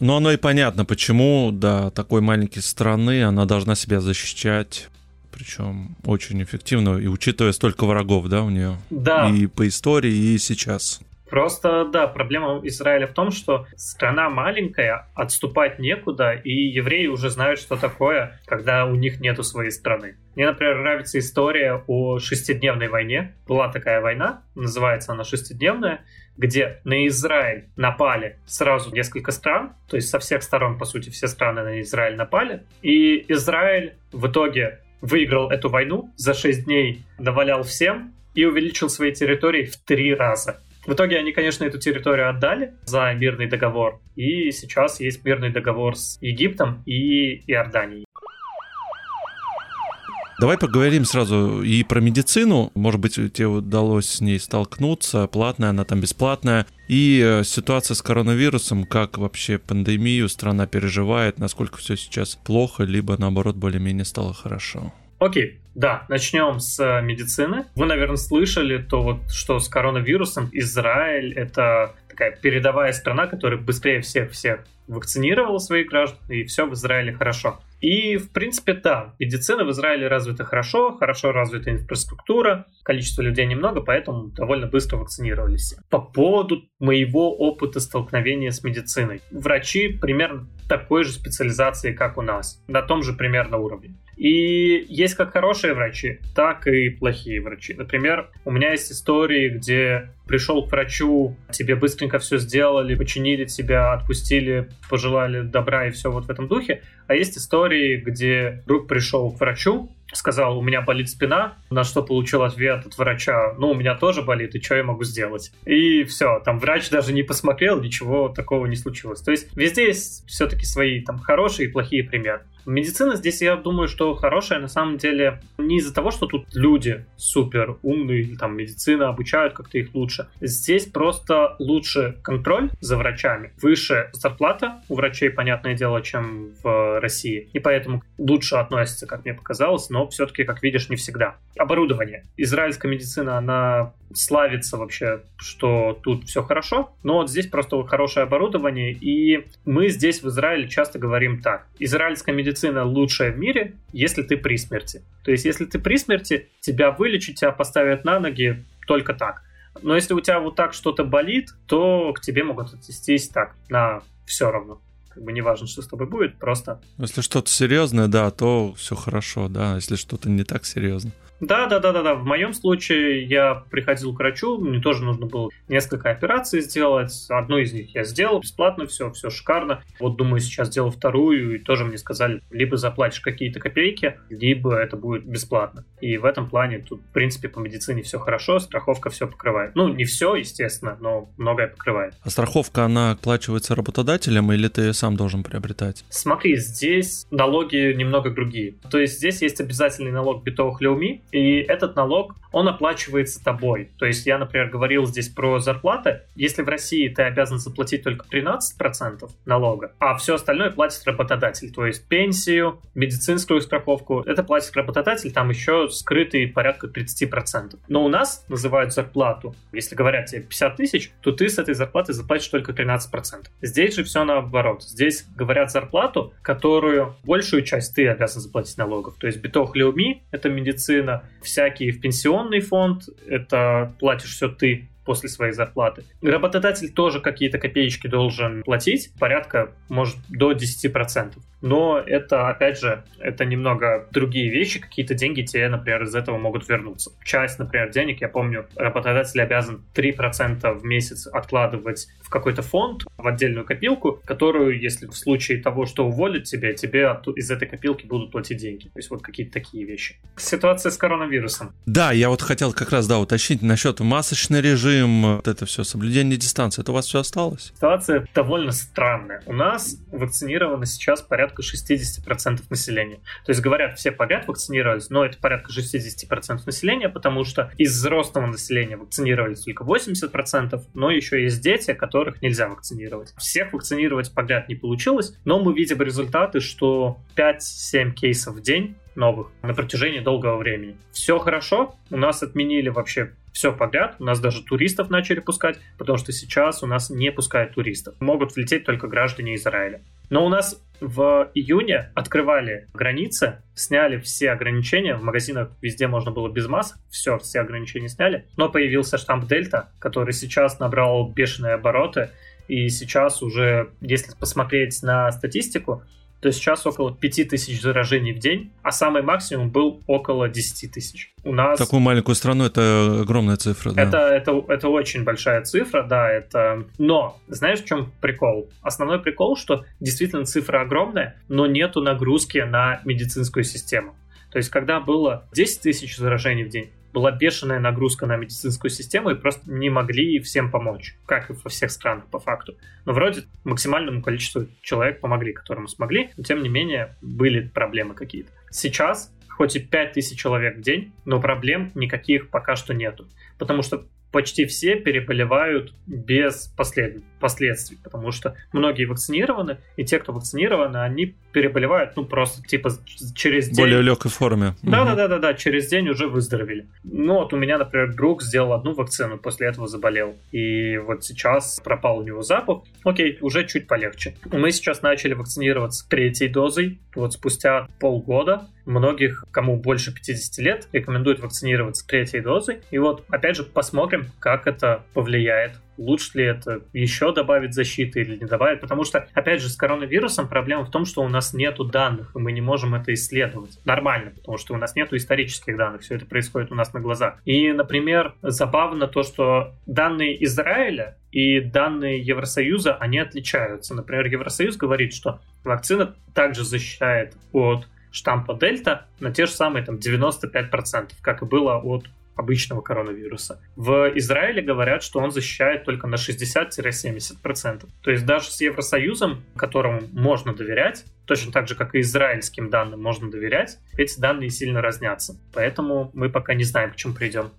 Но оно и понятно, почему, да, такой маленькой страны она должна себя защищать причем очень эффективно, и учитывая столько врагов, да, у нее. Да. И по истории, и сейчас. Просто, да, проблема Израиля в том, что страна маленькая, отступать некуда, и евреи уже знают, что такое, когда у них нету своей страны. Мне, например, нравится история о шестидневной войне. Была такая война, называется она шестидневная, где на Израиль напали сразу несколько стран, то есть со всех сторон, по сути, все страны на Израиль напали, и Израиль в итоге выиграл эту войну, за 6 дней навалял всем и увеличил свои территории в три раза. В итоге они, конечно, эту территорию отдали за мирный договор, и сейчас есть мирный договор с Египтом и Иорданией. Давай поговорим сразу и про медицину. Может быть, тебе удалось с ней столкнуться. Платная она там, бесплатная. И э, ситуация с коронавирусом, как вообще пандемию страна переживает, насколько все сейчас плохо, либо наоборот более-менее стало хорошо. Окей, да, начнем с э, медицины. Вы, наверное, слышали то вот, что с коронавирусом Израиль — это такая передовая страна, которая быстрее всех-всех вакцинировала своих граждан, и все в Израиле хорошо. И, в принципе, да, медицина в Израиле развита хорошо, хорошо развита инфраструктура, количество людей немного, поэтому довольно быстро вакцинировались. По поводу моего опыта столкновения с медициной. Врачи примерно такой же специализации, как у нас, на том же примерно уровне. И есть как хорошие врачи, так и плохие врачи. Например, у меня есть истории, где пришел к врачу, тебе быстренько все сделали, починили тебя, отпустили, пожелали добра и все вот в этом духе. А есть истории, где друг пришел к врачу, сказал, у меня болит спина, на что получил ответ от врача, ну, у меня тоже болит, и что я могу сделать? И все, там врач даже не посмотрел, ничего такого не случилось. То есть везде есть все-таки свои там хорошие и плохие примеры. Медицина здесь, я думаю, что хорошая на самом деле не из-за того, что тут люди супер умные, там медицина обучают как-то их лучше. Здесь просто лучше контроль за врачами, выше зарплата у врачей, понятное дело, чем в России. И поэтому лучше относятся, как мне показалось, но все-таки, как видишь, не всегда. Оборудование. Израильская медицина, она славится вообще, что тут все хорошо, но вот здесь просто хорошее оборудование, и мы здесь в Израиле часто говорим так. Израильская медицина лучшая в мире, если ты при смерти. То есть, если ты при смерти, тебя вылечат, тебя поставят на ноги только так. Но если у тебя вот так что-то болит, то к тебе могут отнестись так, на все равно как бы не важно, что с тобой будет, просто... Если что-то серьезное, да, то все хорошо, да, если что-то не так серьезно. Да, да, да, да, да. В моем случае я приходил к врачу, мне тоже нужно было несколько операций сделать. Одну из них я сделал бесплатно, все, все шикарно. Вот думаю, сейчас сделал вторую, и тоже мне сказали, либо заплатишь какие-то копейки, либо это будет бесплатно. И в этом плане тут, в принципе, по медицине все хорошо, страховка все покрывает. Ну, не все, естественно, но многое покрывает. А страховка, она оплачивается работодателем или ты сам должен приобретать? Смотри, здесь налоги немного другие. То есть здесь есть обязательный налог битовых леуми, и этот налог, он оплачивается тобой. То есть я, например, говорил здесь про зарплаты. Если в России ты обязан заплатить только 13% налога, а все остальное платит работодатель. То есть пенсию, медицинскую страховку, это платит работодатель, там еще скрытый порядка 30%. Но у нас называют зарплату, если говорят тебе 50 тысяч, то ты с этой зарплаты заплатишь только 13%. Здесь же все наоборот. Здесь говорят зарплату, которую большую часть ты обязан заплатить налогов. То есть битох леуми, это медицина, всякие в пенсионный фонд, это платишь все ты, после своей зарплаты. Работодатель тоже какие-то копеечки должен платить, порядка, может, до 10%. Но это, опять же, это немного другие вещи, какие-то деньги тебе, например, из этого могут вернуться. Часть, например, денег, я помню, работодатель обязан 3% в месяц откладывать в какой-то фонд, в отдельную копилку, которую, если в случае того, что уволят тебя, тебе из этой копилки будут платить деньги. То есть вот какие-то такие вещи. Ситуация с коронавирусом. Да, я вот хотел как раз, да, уточнить насчет масочный режим, вот это все, соблюдение дистанции. Это у вас все осталось? Ситуация довольно странная. У нас вакцинировано сейчас порядка 60% населения. То есть говорят, все подряд вакцинировались, но это порядка 60% населения, потому что из взрослого населения вакцинировались только 80%, но еще есть дети, которых нельзя вакцинировать. Всех вакцинировать подряд не получилось, но мы видим результаты, что 5-7 кейсов в день новых на протяжении долгого времени. Все хорошо, у нас отменили вообще все подряд, у нас даже туристов начали пускать, потому что сейчас у нас не пускают туристов. Могут влететь только граждане Израиля. Но у нас в июне открывали границы, сняли все ограничения, в магазинах везде можно было без масок, все, все ограничения сняли, но появился штамп Дельта, который сейчас набрал бешеные обороты, и сейчас уже, если посмотреть на статистику, то сейчас около 5000 заражений в день, а самый максимум был около 10 тысяч. У нас... Такую маленькую страну это огромная цифра, да. Это, это, это очень большая цифра, да, это... Но, знаешь, в чем прикол? Основной прикол, что действительно цифра огромная, но нету нагрузки на медицинскую систему. То есть, когда было 10 тысяч заражений в день, была бешеная нагрузка на медицинскую систему и просто не могли всем помочь, как и во всех странах по факту. Но вроде максимальному количеству человек помогли, которым смогли, но тем не менее были проблемы какие-то. Сейчас хоть и 5000 человек в день, но проблем никаких пока что нету. Потому что почти все переболевают без послед... последствий, потому что многие вакцинированы, и те, кто вакцинированы, они переболевают, ну, просто, типа, через день. Более легкой форме. Да-да-да-да, через день уже выздоровели. Ну, вот у меня, например, друг сделал одну вакцину, после этого заболел, и вот сейчас пропал у него запах. Окей, уже чуть полегче. Мы сейчас начали вакцинироваться третьей дозой, вот спустя полгода, многих, кому больше 50 лет, рекомендуют вакцинироваться третьей дозой. И вот, опять же, посмотрим, как это повлияет лучше ли это еще добавить защиты или не добавить, потому что, опять же, с коронавирусом проблема в том, что у нас нету данных, и мы не можем это исследовать нормально, потому что у нас нету исторических данных, все это происходит у нас на глазах. И, например, забавно то, что данные Израиля и данные Евросоюза, они отличаются. Например, Евросоюз говорит, что вакцина также защищает от штампа Дельта на те же самые там 95%, как и было от обычного коронавируса. В Израиле говорят, что он защищает только на 60-70%. То есть даже с Евросоюзом, которому можно доверять, точно так же, как и израильским данным можно доверять, эти данные сильно разнятся. Поэтому мы пока не знаем, к чему придем.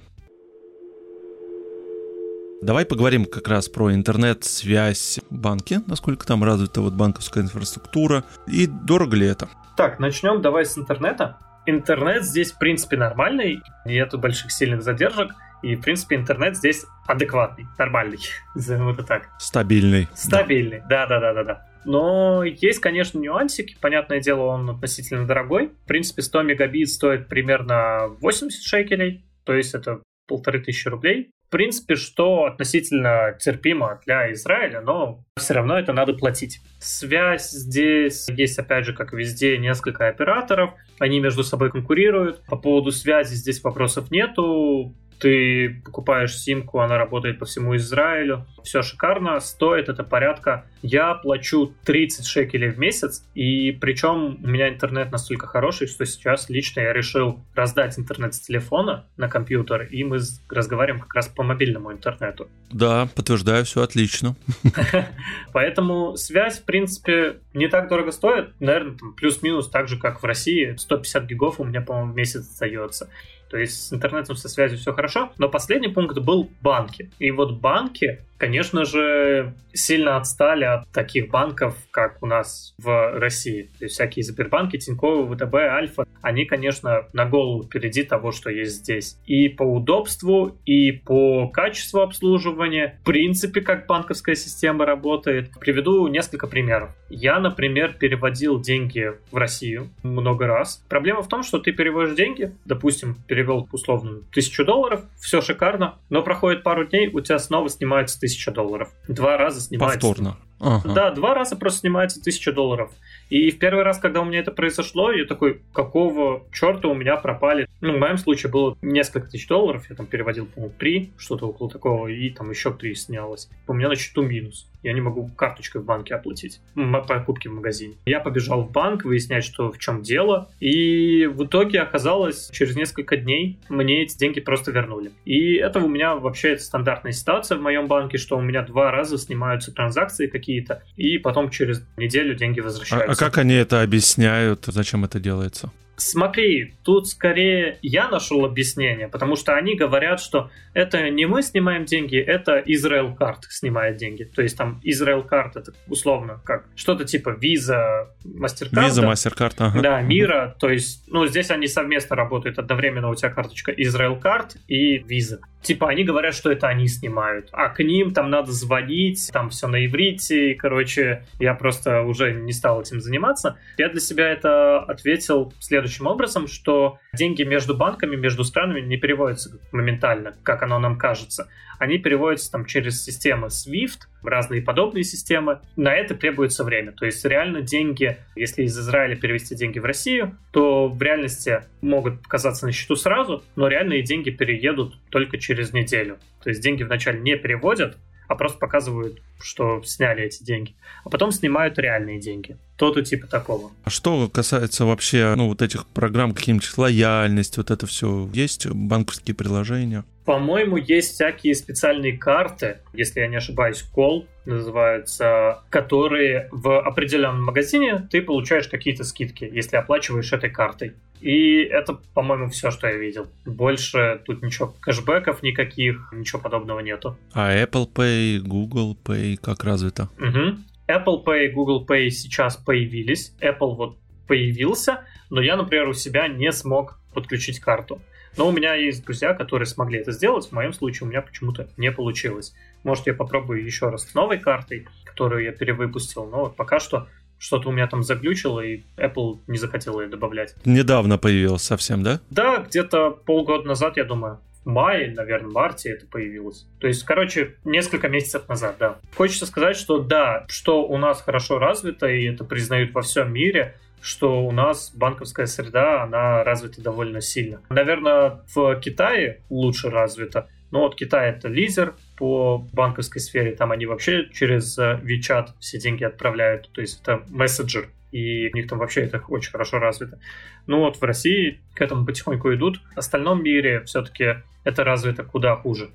Давай поговорим как раз про интернет, связь, банки, насколько там развита вот банковская инфраструктура и дорого ли это? Так, начнем давай с интернета. Интернет здесь, в принципе, нормальный, нету больших сильных задержек, и, в принципе, интернет здесь адекватный, нормальный, назовем это так. Стабильный. Стабильный, да-да-да-да-да. Но есть, конечно, нюансики. Понятное дело, он относительно дорогой. В принципе, 100 мегабит стоит примерно 80 шекелей, то есть это полторы тысячи рублей в принципе, что относительно терпимо для Израиля, но все равно это надо платить. Связь здесь есть, опять же, как везде, несколько операторов. Они между собой конкурируют. По поводу связи здесь вопросов нету ты покупаешь симку, она работает по всему Израилю, все шикарно, стоит это порядка, я плачу 30 шекелей в месяц, и причем у меня интернет настолько хороший, что сейчас лично я решил раздать интернет с телефона на компьютер, и мы разговариваем как раз по мобильному интернету. Да, подтверждаю, все отлично. Поэтому связь, в принципе, не так дорого стоит, наверное, плюс-минус так же, как в России, 150 гигов у меня, по-моему, в месяц остается. То есть с интернетом, со связью все хорошо. Но последний пункт был банки. И вот банки конечно же, сильно отстали от таких банков, как у нас в России. То есть всякие Сбербанки, Тиньковы, ВТБ, Альфа, они, конечно, на голову впереди того, что есть здесь. И по удобству, и по качеству обслуживания, в принципе, как банковская система работает. Приведу несколько примеров. Я, например, переводил деньги в Россию много раз. Проблема в том, что ты переводишь деньги, допустим, перевел условно тысячу долларов, все шикарно, но проходит пару дней, у тебя снова снимается тысяча долларов. Два раза снимается. Повторно. Ага. Да, два раза просто снимается тысяча долларов. И в первый раз, когда у меня это произошло, я такой, какого черта у меня пропали? Ну, в моем случае было несколько тысяч долларов, я там переводил, по-моему, три, что-то около такого, и там еще три снялось. У меня на счету минус. Я не могу карточкой в банке оплатить покупки в магазине. Я побежал в банк выяснять, что в чем дело, и в итоге оказалось, через несколько дней мне эти деньги просто вернули. И это у меня вообще стандартная ситуация в моем банке, что у меня два раза снимаются транзакции какие-то, и потом через неделю деньги возвращаются. А, а как они это объясняют? Зачем это делается? Смотри, тут скорее я нашел объяснение, потому что они говорят, что это не мы снимаем деньги, это Israel Card снимает деньги. То есть там Israel Card это условно как что-то типа Visa, MasterCard. Visa, MasterCard, ага. Да, Мира. То есть, ну, здесь они совместно работают одновременно. У тебя карточка Israel Card и Visa. Типа они говорят, что это они снимают, а к ним там надо звонить, там все на иврите, и, короче, я просто уже не стал этим заниматься. Я для себя это ответил следующим образом, что деньги между банками, между странами не переводятся моментально, как оно нам кажется. Они переводятся там через системы SWIFT, разные подобные системы. На это требуется время. То есть реально деньги, если из Израиля перевести деньги в Россию, то в реальности могут показаться на счету сразу, но реальные деньги переедут только через неделю. То есть деньги вначале не переводят, а просто показывают, что сняли эти деньги. А потом снимают реальные деньги. То-то типа такого. А что касается вообще, ну, вот этих программ, каким-нибудь лояльность, вот это все, есть банковские приложения? По-моему, есть всякие специальные карты, если я не ошибаюсь, Call называются, которые в определенном магазине ты получаешь какие-то скидки, если оплачиваешь этой картой. И это, по-моему, все, что я видел. Больше тут ничего, кэшбэков никаких, ничего подобного нету. А Apple Pay, Google Pay как развито? Угу. Apple Pay, Google Pay сейчас появились. Apple вот появился, но я, например, у себя не смог подключить карту. Но у меня есть друзья, которые смогли это сделать. В моем случае у меня почему-то не получилось. Может, я попробую еще раз с новой картой, которую я перевыпустил. Но вот пока что что-то у меня там заглючило, и Apple не захотела ее добавлять. Недавно появилось совсем, да? Да, где-то полгода назад, я думаю. В мае, наверное, в марте это появилось. То есть, короче, несколько месяцев назад, да. Хочется сказать, что да, что у нас хорошо развито, и это признают во всем мире, что у нас банковская среда, она развита довольно сильно. Наверное, в Китае лучше развита, но вот Китай это лидер по банковской сфере, там они вообще через э, WeChat все деньги отправляют, то есть это мессенджер, и у них там вообще это очень хорошо развито. Ну вот в России к этому потихоньку идут. В остальном мире все-таки это развито куда хуже.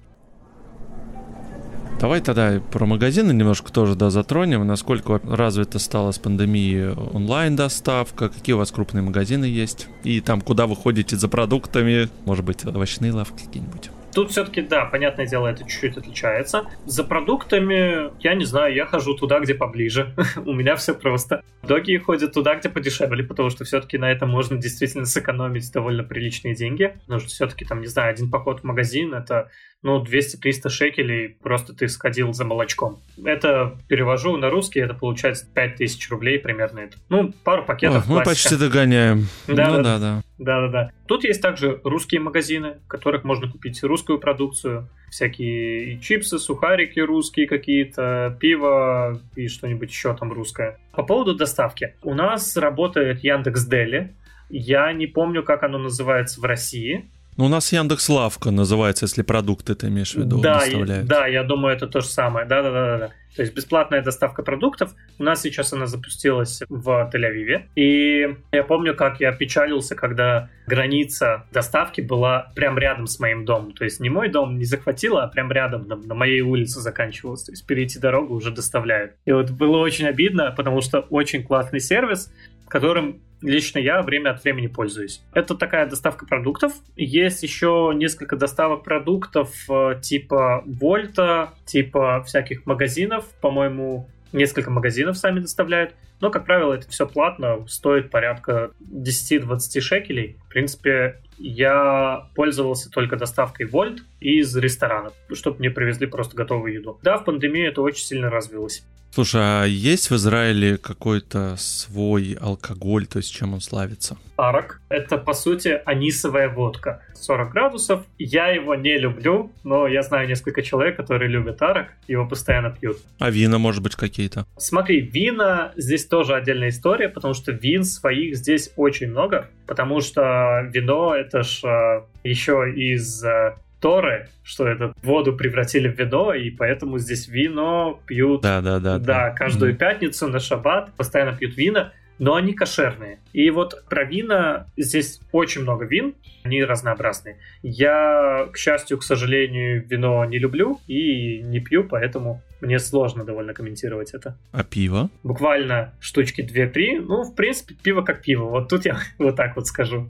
Давай тогда про магазины немножко тоже да, затронем. Насколько развита стала с пандемией онлайн-доставка, какие у вас крупные магазины есть, и там куда вы ходите за продуктами, может быть, овощные лавки какие-нибудь. Тут все-таки, да, понятное дело, это чуть-чуть отличается. За продуктами, я не знаю, я хожу туда, где поближе. У меня все просто. Доги ходят туда, где подешевле, потому что все-таки на этом можно действительно сэкономить довольно приличные деньги. Потому что все-таки там, не знаю, один поход в магазин это ну, 200-300 шекелей, просто ты сходил за молочком. Это перевожу на русский, это получается 5000 рублей примерно. Это. Ну, пару пакетов. О, мы почти догоняем. Да, ну, да, да. Да, да, да. Тут есть также русские магазины, в которых можно купить русскую продукцию, всякие чипсы, сухарики русские какие-то, пиво и что-нибудь еще там русское. По поводу доставки. У нас работает Яндекс Дели. Я не помню, как оно называется в России. Ну, у нас Яндекс Лавка называется, если продукты ты имеешь в виду, да, доставляют. Да, я думаю, это то же самое. Да-да-да. да. То есть бесплатная доставка продуктов. У нас сейчас она запустилась в Тель-Авиве. И я помню, как я печалился, когда граница доставки была прям рядом с моим домом. То есть не мой дом не захватило, а прям рядом на, на моей улице заканчивалось. То есть перейти дорогу уже доставляют. И вот было очень обидно, потому что очень классный сервис, которым лично я время от времени пользуюсь. Это такая доставка продуктов. Есть еще несколько доставок продуктов э, типа Вольта, типа всяких магазинов. По-моему, несколько магазинов сами доставляют. Но, как правило, это все платно, стоит порядка 10-20 шекелей. В принципе, я пользовался только доставкой Вольт из ресторанов, чтобы мне привезли просто готовую еду. Да, в пандемию это очень сильно развилось. Слушай, а есть в Израиле какой-то свой алкоголь, то есть чем он славится? Арак — это, по сути, анисовая водка. 40 градусов. Я его не люблю, но я знаю несколько человек, которые любят арак, его постоянно пьют. А вина, может быть, какие-то? Смотри, вина здесь тоже отдельная история, потому что вин своих здесь очень много, потому что вино — это ж а, еще из а, Торы, что эту воду превратили в вино, и поэтому здесь вино пьют. Да, да, да. Да, каждую mm-hmm. пятницу на шаббат постоянно пьют вина, но они кошерные. И вот про вина здесь очень много вин, они разнообразные. Я, к счастью, к сожалению, вино не люблю и не пью, поэтому мне сложно довольно комментировать это. А пиво? Буквально штучки 2-3. Ну, в принципе, пиво как пиво. Вот тут я вот так вот скажу.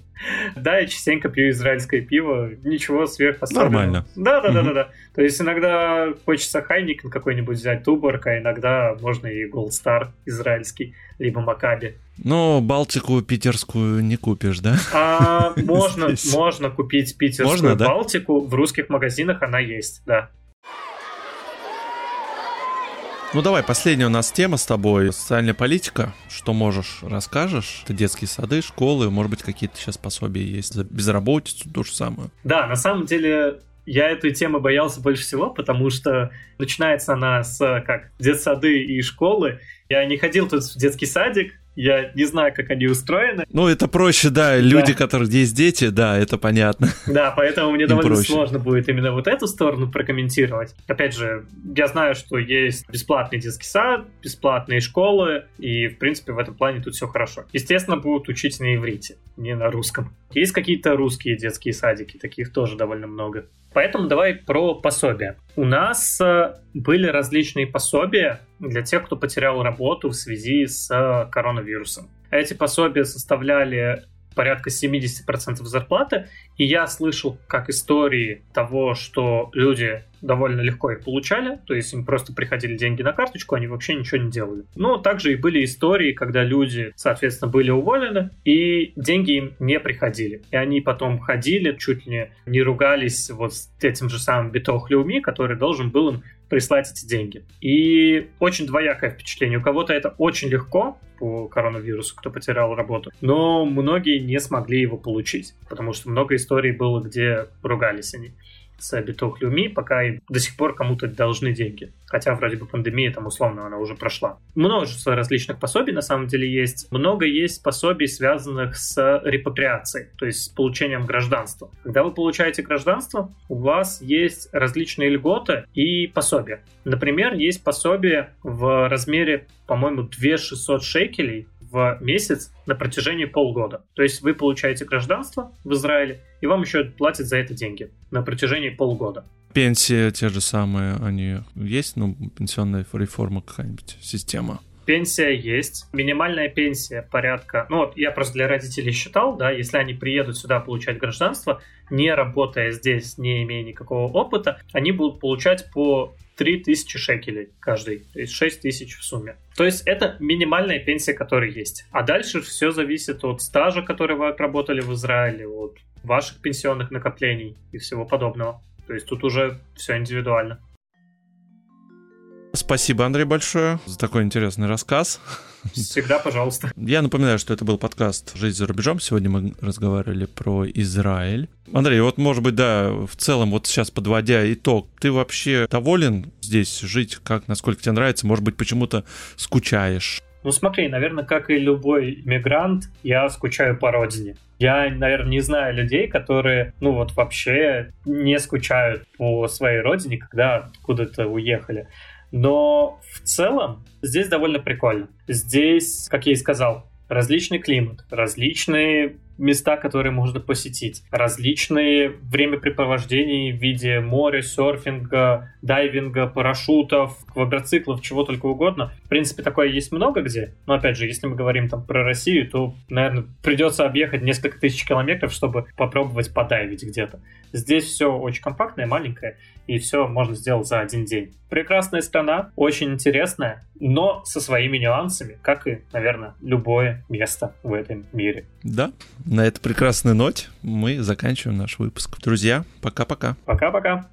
Да, я частенько пью израильское пиво. Ничего сверхъостального. Нормально. Да, да, да. То есть иногда хочется Хайникин какой-нибудь взять, Туборг, а иногда можно и Gold Star израильский, либо Макаби. Но Балтику питерскую не купишь, да? А, можно, можно купить питерскую можно, да? Балтику. В русских магазинах она есть, да. Ну давай, последняя у нас тема с тобой. Социальная политика. Что можешь, расскажешь? Это детские сады, школы, может быть, какие-то сейчас пособия есть. За безработицу, то же самое. Да, на самом деле я этой темы боялся больше всего, потому что начинается она с как детсады и школы. Я не ходил тут в детский садик, я не знаю, как они устроены. Ну, это проще, да. Люди, да. которых есть дети, да, это понятно. Да, поэтому мне довольно проще. сложно будет именно вот эту сторону прокомментировать. Опять же, я знаю, что есть бесплатный детский сад, бесплатные школы, и, в принципе, в этом плане тут все хорошо. Естественно, будут учить на иврите, не на русском. Есть какие-то русские детские садики, таких тоже довольно много. Поэтому давай про пособия. У нас э, были различные пособия для тех, кто потерял работу в связи с э, коронавирусом. Эти пособия составляли порядка 70% зарплаты, и я слышал как истории того, что люди довольно легко их получали, то есть им просто приходили деньги на карточку, они вообще ничего не делали. Но также и были истории, когда люди, соответственно, были уволены, и деньги им не приходили. И они потом ходили, чуть ли не ругались вот с этим же самым Битох Люми, который должен был им прислать эти деньги. И очень двоякое впечатление. У кого-то это очень легко по коронавирусу, кто потерял работу, но многие не смогли его получить, потому что много историй было, где ругались они с биток Люми, пока до сих пор кому-то должны деньги. Хотя вроде бы пандемия там условно она уже прошла. Множество различных пособий на самом деле есть. Много есть пособий, связанных с репатриацией, то есть с получением гражданства. Когда вы получаете гражданство, у вас есть различные льготы и пособия. Например, есть пособие в размере, по-моему, 2600 шекелей в месяц на протяжении полгода. То есть вы получаете гражданство в Израиле, и вам еще платят за это деньги на протяжении полгода. Пенсии те же самые, они есть, ну, пенсионная реформа какая-нибудь, система? Пенсия есть. Минимальная пенсия порядка... Ну, вот я просто для родителей считал, да, если они приедут сюда получать гражданство, не работая здесь, не имея никакого опыта, они будут получать по 3000 шекелей каждый, то есть 6 тысяч в сумме. То есть это минимальная пенсия, которая есть. А дальше все зависит от стажа, который вы отработали в Израиле, от ваших пенсионных накоплений и всего подобного. То есть тут уже все индивидуально. Спасибо, Андрей, большое за такой интересный рассказ. Всегда, пожалуйста. Я напоминаю, что это был подкаст «Жизнь за рубежом». Сегодня мы разговаривали про Израиль. Андрей, вот, может быть, да, в целом, вот сейчас подводя итог, ты вообще доволен здесь жить? Как, насколько тебе нравится? Может быть, почему-то скучаешь? Ну смотри, наверное, как и любой мигрант, я скучаю по родине. Я, наверное, не знаю людей, которые, ну вот вообще не скучают по своей родине, когда куда-то уехали. Но в целом здесь довольно прикольно. Здесь, как я и сказал, различный климат, различные места, которые можно посетить, различные времяпрепровождения в виде моря, серфинга, дайвинга, парашютов, квадроциклов, чего только угодно. В принципе, такое есть много где. Но опять же, если мы говорим там про Россию, то, наверное, придется объехать несколько тысяч километров, чтобы попробовать подайвить где-то. Здесь все очень компактное, маленькое, и все можно сделать за один день. Прекрасная страна, очень интересная, но со своими нюансами, как и, наверное, любое место в этом мире. Да, на этой прекрасной ноте мы заканчиваем наш выпуск. Друзья, пока-пока. Пока-пока.